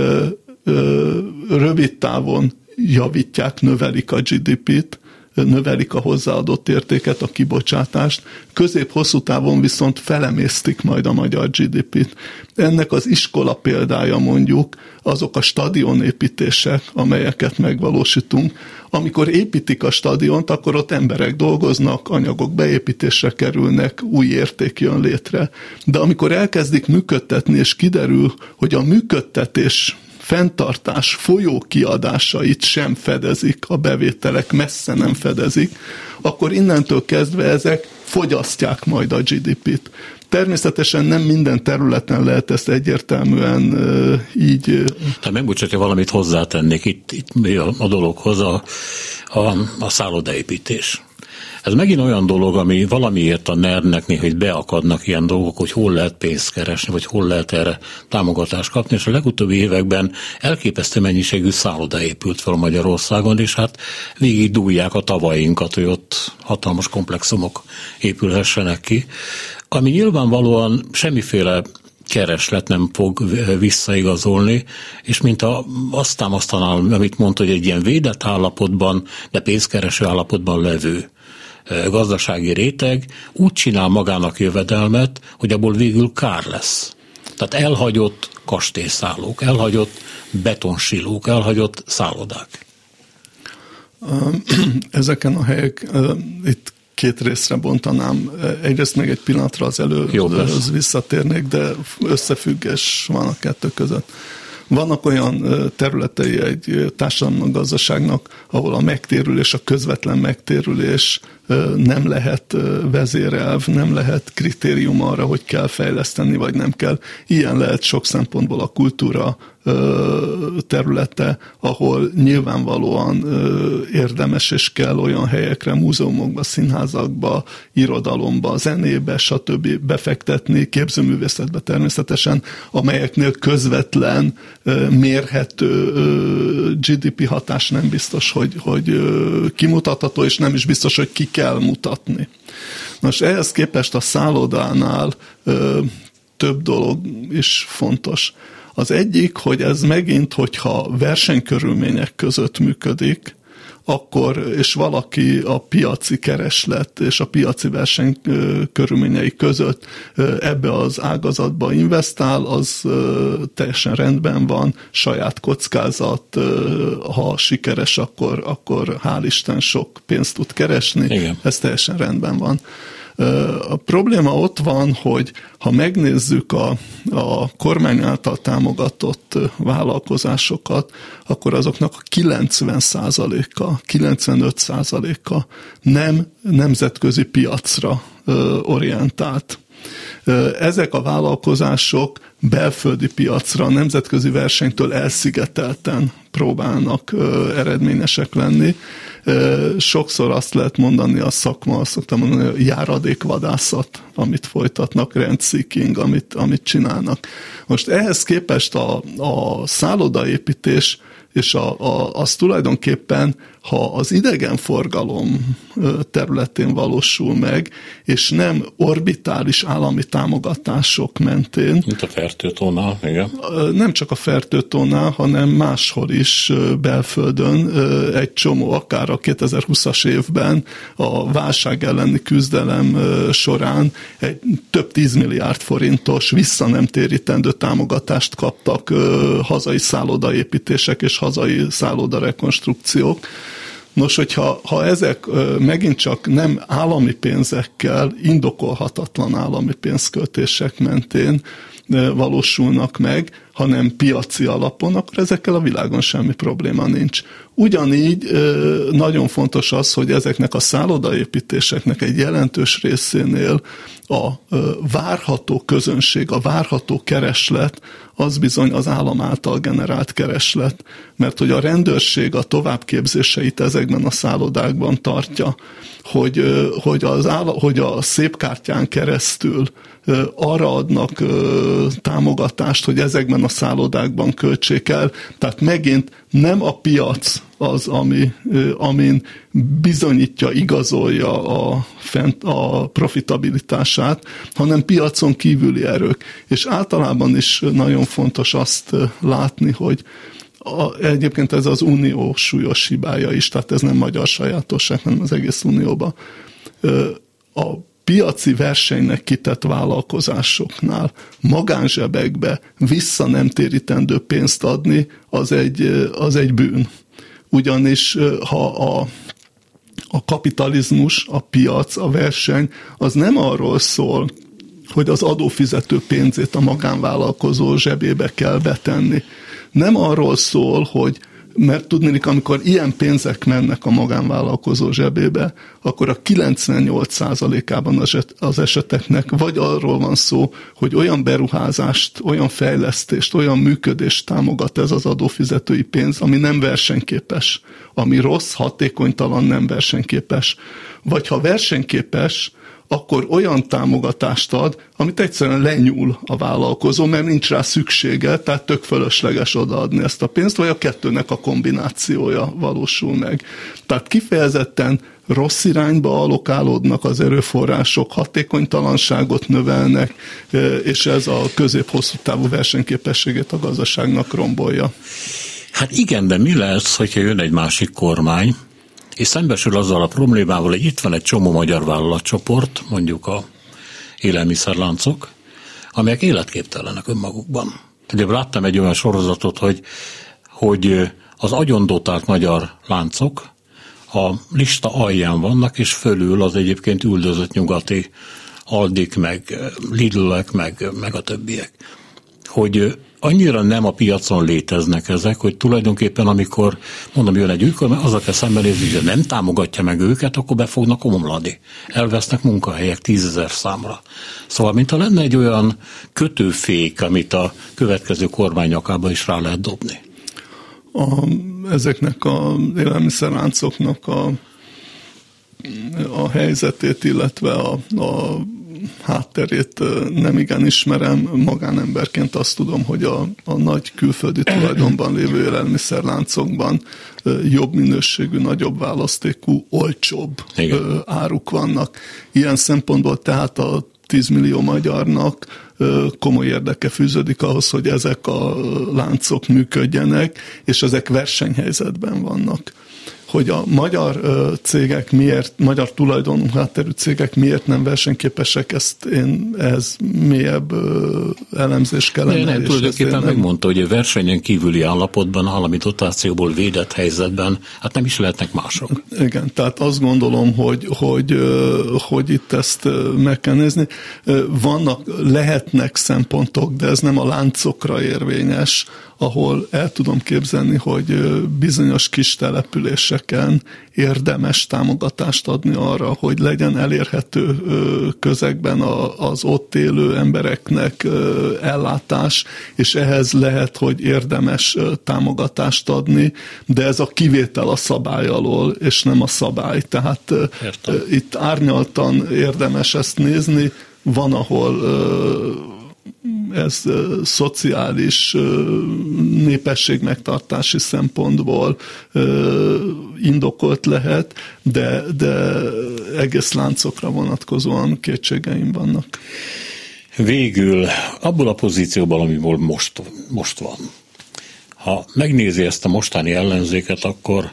rövid távon javítják, növelik a GDP-t, növelik a hozzáadott értéket, a kibocsátást, közép-hosszú távon viszont felemésztik majd a magyar GDP-t. Ennek az iskola példája mondjuk azok a stadionépítések, amelyeket megvalósítunk. Amikor építik a stadiont, akkor ott emberek dolgoznak, anyagok beépítésre kerülnek, új érték jön létre. De amikor elkezdik működtetni, és kiderül, hogy a működtetés fenntartás folyó kiadásait sem fedezik, a bevételek messze nem fedezik, akkor innentől kezdve ezek fogyasztják majd a GDP-t. Természetesen nem minden területen lehet ezt egyértelműen így... Tehát megbocsátja, valamit hozzátennék itt, itt a dologhoz, a, a, a szállodaépítés. Ez megint olyan dolog, ami valamiért a NER-nek néha hogy beakadnak ilyen dolgok, hogy hol lehet pénzt keresni, vagy hol lehet erre támogatást kapni, és a legutóbbi években elképesztő mennyiségű szálloda épült fel Magyarországon, és hát végig dúlják a tavainkat, hogy ott hatalmas komplexumok épülhessenek ki, ami nyilvánvalóan semmiféle kereslet nem fog visszaigazolni, és mint a, azt támasztanám, amit mondta, hogy egy ilyen védett állapotban, de pénzkereső állapotban levő gazdasági réteg úgy csinál magának jövedelmet, hogy abból végül kár lesz. Tehát elhagyott kastélyszállók, elhagyott betonsilók, elhagyott szállodák. Ezeken a helyek, itt két részre bontanám. Egyrészt még egy pillanatra az előhöz visszatérnék, de összefüggés van a kettő között. Vannak olyan területei egy társadalomnak, gazdaságnak, ahol a megtérülés, a közvetlen megtérülés nem lehet vezérelv, nem lehet kritérium arra, hogy kell fejleszteni, vagy nem kell. Ilyen lehet sok szempontból a kultúra területe, ahol nyilvánvalóan érdemes és kell olyan helyekre, múzeumokba, színházakba, irodalomba, zenébe, stb. befektetni, képzőművészetbe természetesen, amelyeknél közvetlen, mérhető GDP hatás nem biztos, hogy, hogy kimutatható, és nem is biztos, hogy ki kell mutatni. Most ehhez képest a szállodánál több dolog is fontos. Az egyik, hogy ez megint, hogyha versenykörülmények között működik, akkor, és valaki a piaci kereslet és a piaci verseny körülményei között ebbe az ágazatba investál, az teljesen rendben van, saját kockázat, ha sikeres, akkor, akkor hál' Isten sok pénzt tud keresni, Igen. ez teljesen rendben van. A probléma ott van, hogy ha megnézzük a, a kormány által támogatott vállalkozásokat, akkor azoknak a 90%-a, 95%-a nem nemzetközi piacra orientált. Ezek a vállalkozások belföldi piacra, nemzetközi versenytől elszigetelten próbálnak eredményesek lenni, Sokszor azt lehet mondani a szakma, azt szoktam mondani, hogy járadékvadászat, amit folytatnak, rendseeking, amit, amit csinálnak. Most ehhez képest a, a szállodaépítés és a, a, az tulajdonképpen, ha az idegenforgalom területén valósul meg, és nem orbitális állami támogatások mentén. Mint a fertőtónál, igen. Nem csak a fertőtónál, hanem máshol is belföldön egy csomó, akár a 2020-as évben a válság elleni küzdelem során egy több tízmilliárd forintos vissza nem térítendő támogatást kaptak hazai szállodaépítések és hazai szálloda rekonstrukciók. Nos, hogyha ha ezek megint csak nem állami pénzekkel, indokolhatatlan állami pénzköltések mentén valósulnak meg, hanem piaci alapon, akkor ezekkel a világon semmi probléma nincs. Ugyanígy nagyon fontos az, hogy ezeknek a szállodaépítéseknek egy jelentős részénél a várható közönség, a várható kereslet, az bizony az állam által generált kereslet, mert hogy a rendőrség a továbbképzéseit ezekben a szállodákban tartja, hogy, hogy, az áll, hogy a szépkártyán keresztül arra adnak támogatást, hogy ezekben a szállodákban költsék el. Tehát megint nem a piac az, ami, amin bizonyítja, igazolja a, fent, a profitabilitását, hanem piacon kívüli erők. És általában is nagyon fontos azt látni, hogy a, egyébként ez az unió súlyos hibája is, tehát ez nem magyar sajátosság, hanem az egész unióban. A piaci versenynek kitett vállalkozásoknál magánzsebekbe vissza nem térítendő pénzt adni, az egy, az egy bűn. Ugyanis ha a, a kapitalizmus, a piac, a verseny, az nem arról szól, hogy az adófizető pénzét a magánvállalkozó zsebébe kell betenni. Nem arról szól, hogy mert tudnék, amikor ilyen pénzek mennek a magánvállalkozó zsebébe, akkor a 98%-ában az eseteknek vagy arról van szó, hogy olyan beruházást, olyan fejlesztést, olyan működést támogat ez az adófizetői pénz, ami nem versenyképes, ami rossz, hatékonytalan, nem versenyképes. Vagy ha versenyképes, akkor olyan támogatást ad, amit egyszerűen lenyúl a vállalkozó, mert nincs rá szüksége, tehát tök fölösleges odaadni ezt a pénzt, vagy a kettőnek a kombinációja valósul meg. Tehát kifejezetten rossz irányba alokálódnak az erőforrások, hatékonytalanságot növelnek, és ez a közép-hosszú távú versenyképességét a gazdaságnak rombolja. Hát igen, de mi lesz, hogyha jön egy másik kormány, és szembesül azzal a problémával, hogy itt van egy csomó magyar vállalatcsoport, mondjuk a élelmiszerláncok, amelyek életképtelenek önmagukban. Ugye láttam egy olyan sorozatot, hogy, hogy az agyondotált magyar láncok a lista alján vannak, és fölül az egyébként üldözött nyugati Aldik, meg Lidlek, meg, meg a többiek. Hogy annyira nem a piacon léteznek ezek, hogy tulajdonképpen amikor, mondom, jön egy ükor, az a kell szembenézni, hogy nem támogatja meg őket, akkor be fognak omlani. Elvesznek munkahelyek tízezer számra. Szóval, mintha lenne egy olyan kötőfék, amit a következő kormányakába is rá lehet dobni. A, ezeknek a élelmiszerláncoknak a, a helyzetét, illetve a, a hátterét nem igen ismerem, magánemberként azt tudom, hogy a, a nagy külföldi tulajdonban lévő élelmiszerláncokban jobb minőségű, nagyobb választékú, olcsóbb igen. áruk vannak. Ilyen szempontból tehát a 10 millió magyarnak komoly érdeke fűződik ahhoz, hogy ezek a láncok működjenek, és ezek versenyhelyzetben vannak hogy a magyar cégek miért, magyar tulajdonú hátterű cégek miért nem versenyképesek, ezt én ehhez mélyebb elemzés kellene. Nem, nem tulajdonképpen nem... megmondta, hogy a versenyen kívüli állapotban, állami dotációból védett helyzetben, hát nem is lehetnek mások. Igen, tehát azt gondolom, hogy, hogy, hogy itt ezt meg kell nézni. Vannak, lehetnek szempontok, de ez nem a láncokra érvényes, ahol el tudom képzelni, hogy bizonyos kis településeken érdemes támogatást adni arra, hogy legyen elérhető közegben az ott élő embereknek ellátás, és ehhez lehet, hogy érdemes támogatást adni, de ez a kivétel a szabály alól, és nem a szabály. Tehát Értem. itt árnyaltan érdemes ezt nézni, van, ahol ez szociális népesség megtartási szempontból indokolt lehet, de, de egész láncokra vonatkozóan kétségeim vannak. Végül abból a pozícióból, amiből most, most van, ha megnézi ezt a mostani ellenzéket, akkor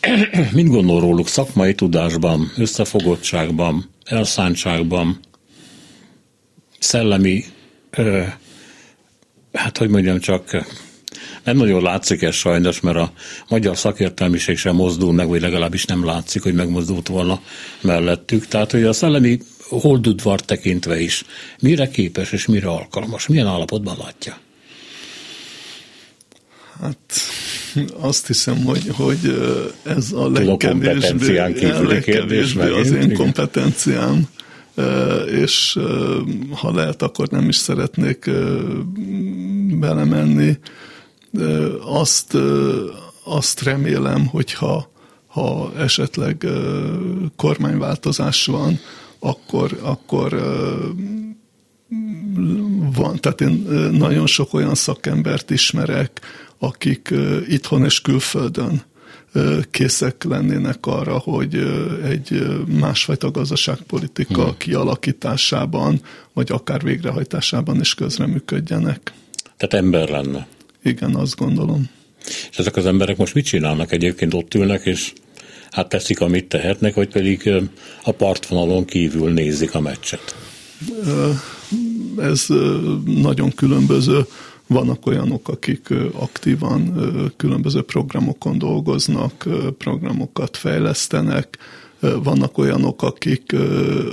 mind gondol róluk szakmai tudásban, összefogottságban, elszántságban, szellemi, ö, hát hogy mondjam csak, nem nagyon látszik ez sajnos, mert a magyar szakértelmiség sem mozdul meg, vagy legalábbis nem látszik, hogy megmozdult volna mellettük. Tehát, hogy a szellemi holdudvar tekintve is mire képes és mire alkalmas, milyen állapotban látja? Hát azt hiszem, hogy, hogy ez a legkevésbé, a legkevésbé az én kompetenciám és ha lehet, akkor nem is szeretnék belemenni. Azt, azt remélem, hogyha ha esetleg kormányváltozás van, akkor, akkor van, tehát én nagyon sok olyan szakembert ismerek, akik itthon és külföldön készek lennének arra, hogy egy másfajta gazdaságpolitika hmm. kialakításában, vagy akár végrehajtásában is közreműködjenek. Tehát ember lenne. Igen, azt gondolom. És ezek az emberek most mit csinálnak? Egyébként ott ülnek, és hát teszik, amit tehetnek, vagy pedig a partvonalon kívül nézik a meccset? Ez nagyon különböző. Vannak olyanok, akik aktívan különböző programokon dolgoznak, programokat fejlesztenek, vannak olyanok, akik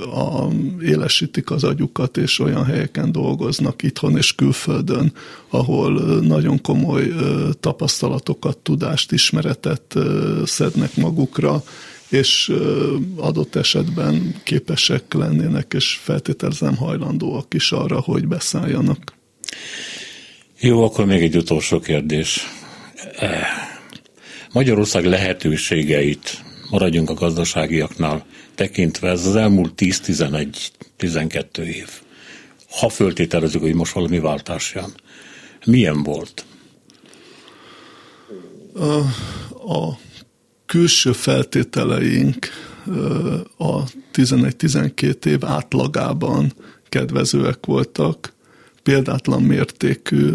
a, élesítik az agyukat, és olyan helyeken dolgoznak itthon és külföldön, ahol nagyon komoly tapasztalatokat, tudást, ismeretet szednek magukra, és adott esetben képesek lennének, és feltételezem hajlandóak is arra, hogy beszálljanak. Jó, akkor még egy utolsó kérdés. Magyarország lehetőségeit maradjunk a gazdaságiaknál tekintve, ez az elmúlt 10-11-12 év. Ha föltételezzük, hogy most valami váltás jön, milyen volt? A, a külső feltételeink a 11-12 év átlagában kedvezőek voltak. Példátlan mértékű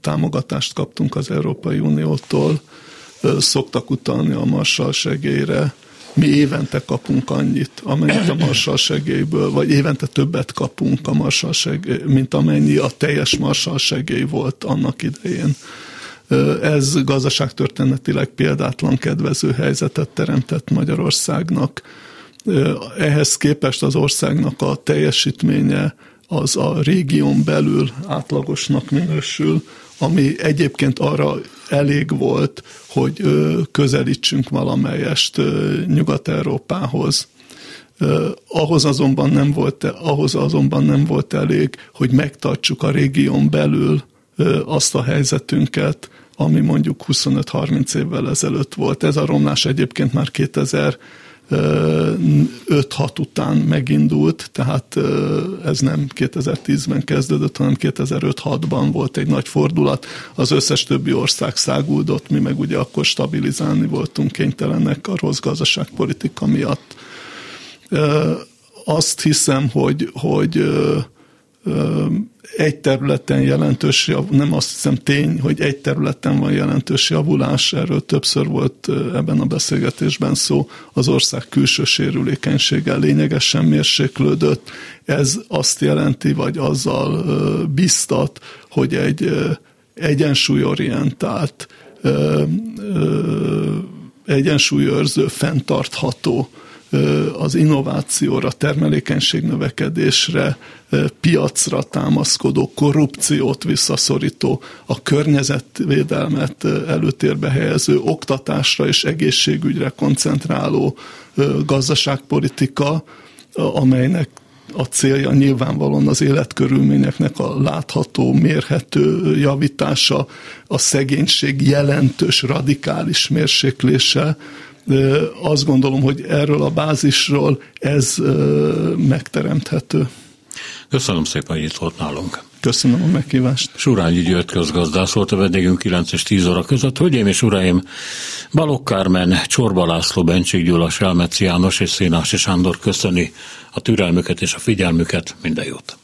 támogatást kaptunk az Európai Uniótól, szoktak utalni a Marshall segélyre. Mi évente kapunk annyit, amennyit a Marshall segélyből, vagy évente többet kapunk a Marshall segély, mint amennyi a teljes Marshall segély volt annak idején. Ez gazdaságtörténetileg példátlan kedvező helyzetet teremtett Magyarországnak. Ehhez képest az országnak a teljesítménye az a régión belül átlagosnak minősül, ami egyébként arra elég volt, hogy közelítsünk valamelyest Nyugat-Európához. Ahhoz azonban nem volt, ahhoz azonban nem volt elég, hogy megtartsuk a régión belül azt a helyzetünket, ami mondjuk 25-30 évvel ezelőtt volt. Ez a romlás egyébként már 2000 5-6 után megindult, tehát ez nem 2010-ben kezdődött, hanem 2005-6-ban volt egy nagy fordulat. Az összes többi ország száguldott, mi meg ugye akkor stabilizálni voltunk kénytelenek a rossz gazdaságpolitika miatt. Azt hiszem, hogy, hogy egy területen jelentős, nem azt hiszem tény, hogy egy területen van jelentős javulás, erről többször volt ebben a beszélgetésben szó, az ország külső sérülékenysége lényegesen mérséklődött. Ez azt jelenti, vagy azzal biztat, hogy egy egyensúlyorientált, egyensúlyőrző, fenntartható az innovációra, termelékenység növekedésre, piacra támaszkodó, korrupciót visszaszorító, a környezetvédelmet előtérbe helyező, oktatásra és egészségügyre koncentráló gazdaságpolitika, amelynek a célja nyilvánvalóan az életkörülményeknek a látható, mérhető javítása, a szegénység jelentős, radikális mérséklése, azt gondolom, hogy erről a bázisról ez megteremthető. Köszönöm szépen, hogy itt volt nálunk. Köszönöm a meghívást. Surányi György közgazdász volt a vendégünk 9 és 10 óra között. Hölgyeim és uraim, Balogh Kármen, Csorba László, Bencsik Gyula, Selmeci János és Szénási Sándor köszöni a türelmüket és a figyelmüket. Minden jót!